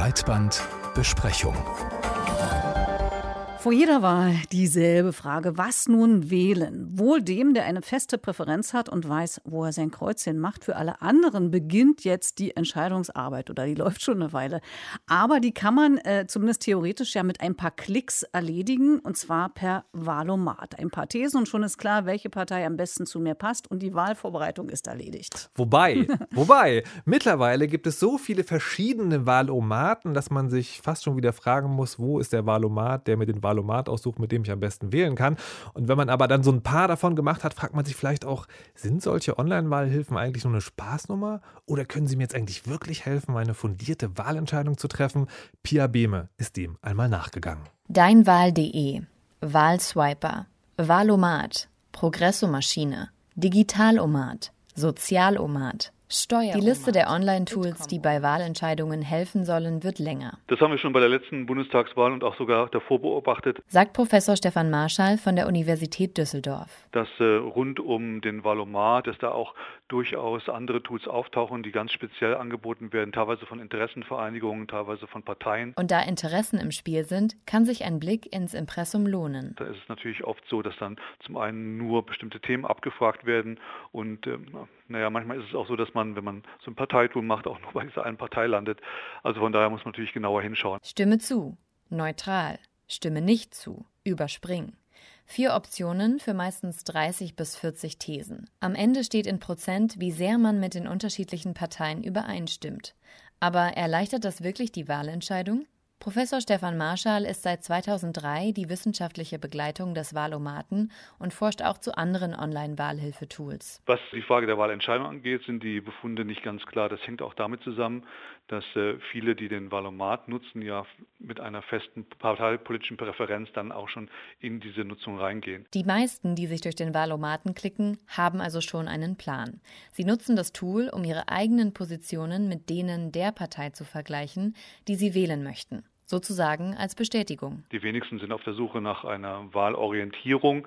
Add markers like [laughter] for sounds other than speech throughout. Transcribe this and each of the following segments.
Breitbandbesprechung. Vor jeder Wahl dieselbe Frage. Was nun wählen? Wohl dem, der eine feste Präferenz hat und weiß, wo er sein Kreuzchen macht. Für alle anderen beginnt jetzt die Entscheidungsarbeit oder die [laughs] läuft schon eine Weile. Aber die kann man äh, zumindest theoretisch ja mit ein paar Klicks erledigen und zwar per Wahlomat. Ein paar Thesen und schon ist klar, welche Partei am besten zu mir passt und die Wahlvorbereitung ist erledigt. Wobei, [laughs] wobei, mittlerweile gibt es so viele verschiedene Wahlomaten, dass man sich fast schon wieder fragen muss, wo ist der Wahlomat, der mit den Wahlomaten Wahlomat aussucht, mit dem ich am besten wählen kann. Und wenn man aber dann so ein paar davon gemacht hat, fragt man sich vielleicht auch, sind solche Online-Wahlhilfen eigentlich nur eine Spaßnummer oder können sie mir jetzt eigentlich wirklich helfen, eine fundierte Wahlentscheidung zu treffen? Pia Behme ist dem einmal nachgegangen. Deinwahl.de Wahlswiper Wahlomat Progressomaschine Digitalomat Sozialomat. Die Liste der Online-Tools, die bei Wahlentscheidungen helfen sollen, wird länger. Das haben wir schon bei der letzten Bundestagswahl und auch sogar davor beobachtet. Sagt Professor Stefan Marschall von der Universität Düsseldorf. Dass äh, rund um den Wahlomat, dass da auch durchaus andere Tools auftauchen, die ganz speziell angeboten werden, teilweise von Interessenvereinigungen, teilweise von Parteien. Und da Interessen im Spiel sind, kann sich ein Blick ins Impressum lohnen. Da ist es natürlich oft so, dass dann zum einen nur bestimmte Themen abgefragt werden und äh, naja, manchmal ist es auch so, dass man, wenn man so ein Parteitool macht, auch nur [laughs] bei dieser einen Partei landet. Also von daher muss man natürlich genauer hinschauen. Stimme zu, neutral, stimme nicht zu, überspringen. Vier Optionen für meistens 30 bis 40 Thesen. Am Ende steht in Prozent, wie sehr man mit den unterschiedlichen Parteien übereinstimmt. Aber erleichtert das wirklich die Wahlentscheidung? Professor Stefan Marschall ist seit 2003 die wissenschaftliche Begleitung des Wahlomaten und forscht auch zu anderen Online-Wahlhilfetools. Was die Frage der Wahlentscheidung angeht, sind die Befunde nicht ganz klar. Das hängt auch damit zusammen, dass äh, viele, die den Wahlomat nutzen, ja mit einer festen parteipolitischen Präferenz dann auch schon in diese Nutzung reingehen. Die meisten, die sich durch den Wahlomaten klicken, haben also schon einen Plan. Sie nutzen das Tool, um ihre eigenen Positionen mit denen der Partei zu vergleichen, die sie wählen möchten sozusagen als Bestätigung. Die wenigsten sind auf der Suche nach einer Wahlorientierung.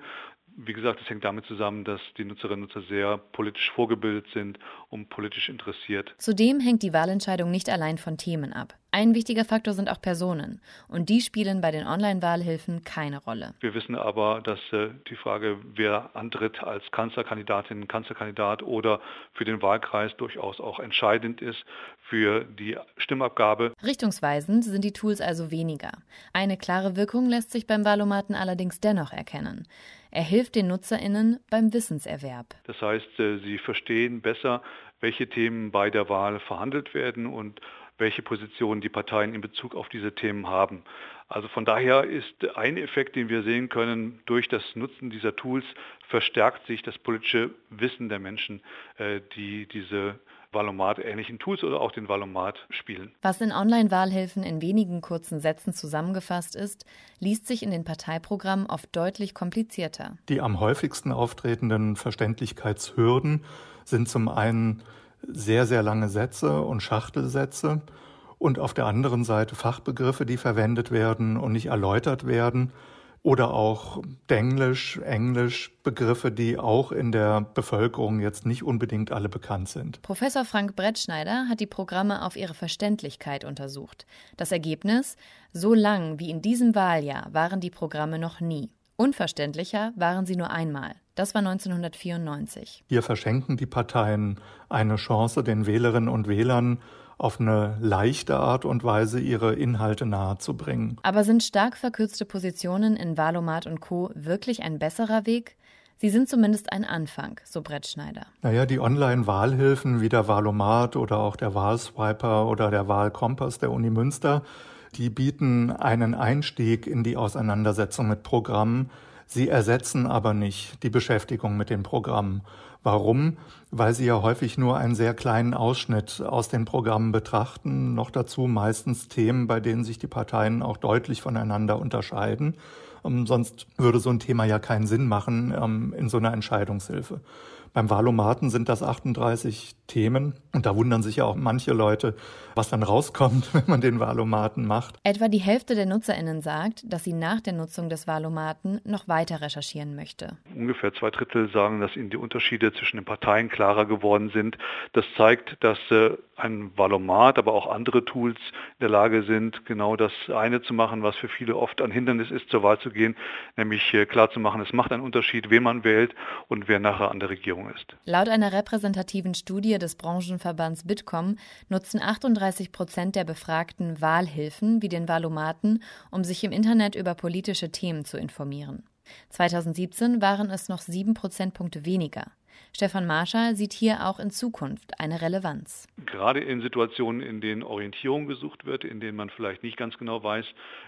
Wie gesagt, es hängt damit zusammen, dass die Nutzerinnen und Nutzer sehr politisch vorgebildet sind und politisch interessiert. Zudem hängt die Wahlentscheidung nicht allein von Themen ab. Ein wichtiger Faktor sind auch Personen. Und die spielen bei den Online-Wahlhilfen keine Rolle. Wir wissen aber, dass äh, die Frage, wer antritt als Kanzlerkandidatin, Kanzlerkandidat oder für den Wahlkreis durchaus auch entscheidend ist für die Stimmabgabe. Richtungsweisend sind die Tools also weniger. Eine klare Wirkung lässt sich beim Wahlomaten allerdings dennoch erkennen. Er hilft den NutzerInnen beim Wissenserwerb. Das heißt, äh, sie verstehen besser, welche Themen bei der Wahl verhandelt werden und welche Positionen die Parteien in Bezug auf diese Themen haben. Also von daher ist ein Effekt, den wir sehen können, durch das Nutzen dieser Tools verstärkt sich das politische Wissen der Menschen, äh, die diese Valomat-ähnlichen Tools oder auch den Valomat spielen. Was in Online-Wahlhilfen in wenigen kurzen Sätzen zusammengefasst ist, liest sich in den Parteiprogrammen oft deutlich komplizierter. Die am häufigsten auftretenden Verständlichkeitshürden sind zum einen sehr, sehr lange Sätze und Schachtelsätze und auf der anderen Seite Fachbegriffe, die verwendet werden und nicht erläutert werden oder auch Denglisch, Englisch, Begriffe, die auch in der Bevölkerung jetzt nicht unbedingt alle bekannt sind. Professor Frank Brettschneider hat die Programme auf ihre Verständlichkeit untersucht. Das Ergebnis? So lang wie in diesem Wahljahr waren die Programme noch nie. Unverständlicher waren sie nur einmal. Das war 1994. Hier verschenken die Parteien eine Chance, den Wählerinnen und Wählern auf eine leichte Art und Weise ihre Inhalte nahezubringen. Aber sind stark verkürzte Positionen in Valomat und Co. wirklich ein besserer Weg? Sie sind zumindest ein Anfang, so Brett Schneider. Naja, die Online-Wahlhilfen wie der Valomat oder auch der Wahlswiper oder der Wahlkompass der Uni Münster die bieten einen Einstieg in die Auseinandersetzung mit Programmen. Sie ersetzen aber nicht die Beschäftigung mit den Programmen. Warum? Weil sie ja häufig nur einen sehr kleinen Ausschnitt aus den Programmen betrachten, noch dazu meistens Themen, bei denen sich die Parteien auch deutlich voneinander unterscheiden. Ähm, sonst würde so ein Thema ja keinen Sinn machen ähm, in so einer Entscheidungshilfe. Beim Wahlomaten sind das 38 Themen und da wundern sich ja auch manche Leute, was dann rauskommt, [laughs] wenn man den Wahlomaten macht. Etwa die Hälfte der NutzerInnen sagt, dass sie nach der Nutzung des Wahlomaten noch weiter recherchieren möchte. Ungefähr zwei Drittel sagen, dass ihnen die Unterschiede zwischen den Parteien klarer geworden sind. Das zeigt, dass äh, ein Valomat, aber auch andere Tools in der Lage sind, genau das eine zu machen, was für viele oft ein Hindernis ist, zur Wahl zu gehen, nämlich äh, klarzumachen, es macht einen Unterschied, wen man wählt und wer nachher an der Regierung ist. Laut einer repräsentativen Studie des Branchenverbands Bitkom nutzen 38 Prozent der Befragten Wahlhilfen wie den Valomaten, um sich im Internet über politische Themen zu informieren. 2017 waren es noch sieben Prozentpunkte weniger. Stefan Marschall sieht hier auch in Zukunft eine Relevanz. Gerade in Situationen, in denen Orientierung gesucht wird, in denen man vielleicht nicht ganz genau weiß,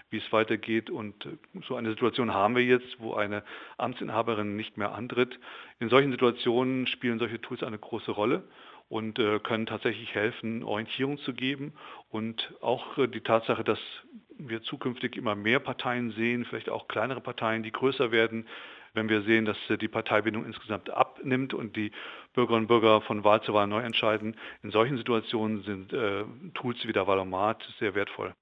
wie es weitergeht. Und so eine Situation haben wir jetzt, wo eine Amtsinhaberin nicht mehr antritt. In solchen Situationen spielen solche Tools eine große Rolle und äh, können tatsächlich helfen, Orientierung zu geben. Und auch äh, die Tatsache, dass wir zukünftig immer mehr Parteien sehen, vielleicht auch kleinere Parteien, die größer werden, wenn wir sehen, dass äh, die Parteibindung insgesamt abnimmt und die Bürgerinnen und Bürger von Wahl zu Wahl neu entscheiden. In solchen Situationen sind äh, Tools wie der Wahlomat sehr wertvoll.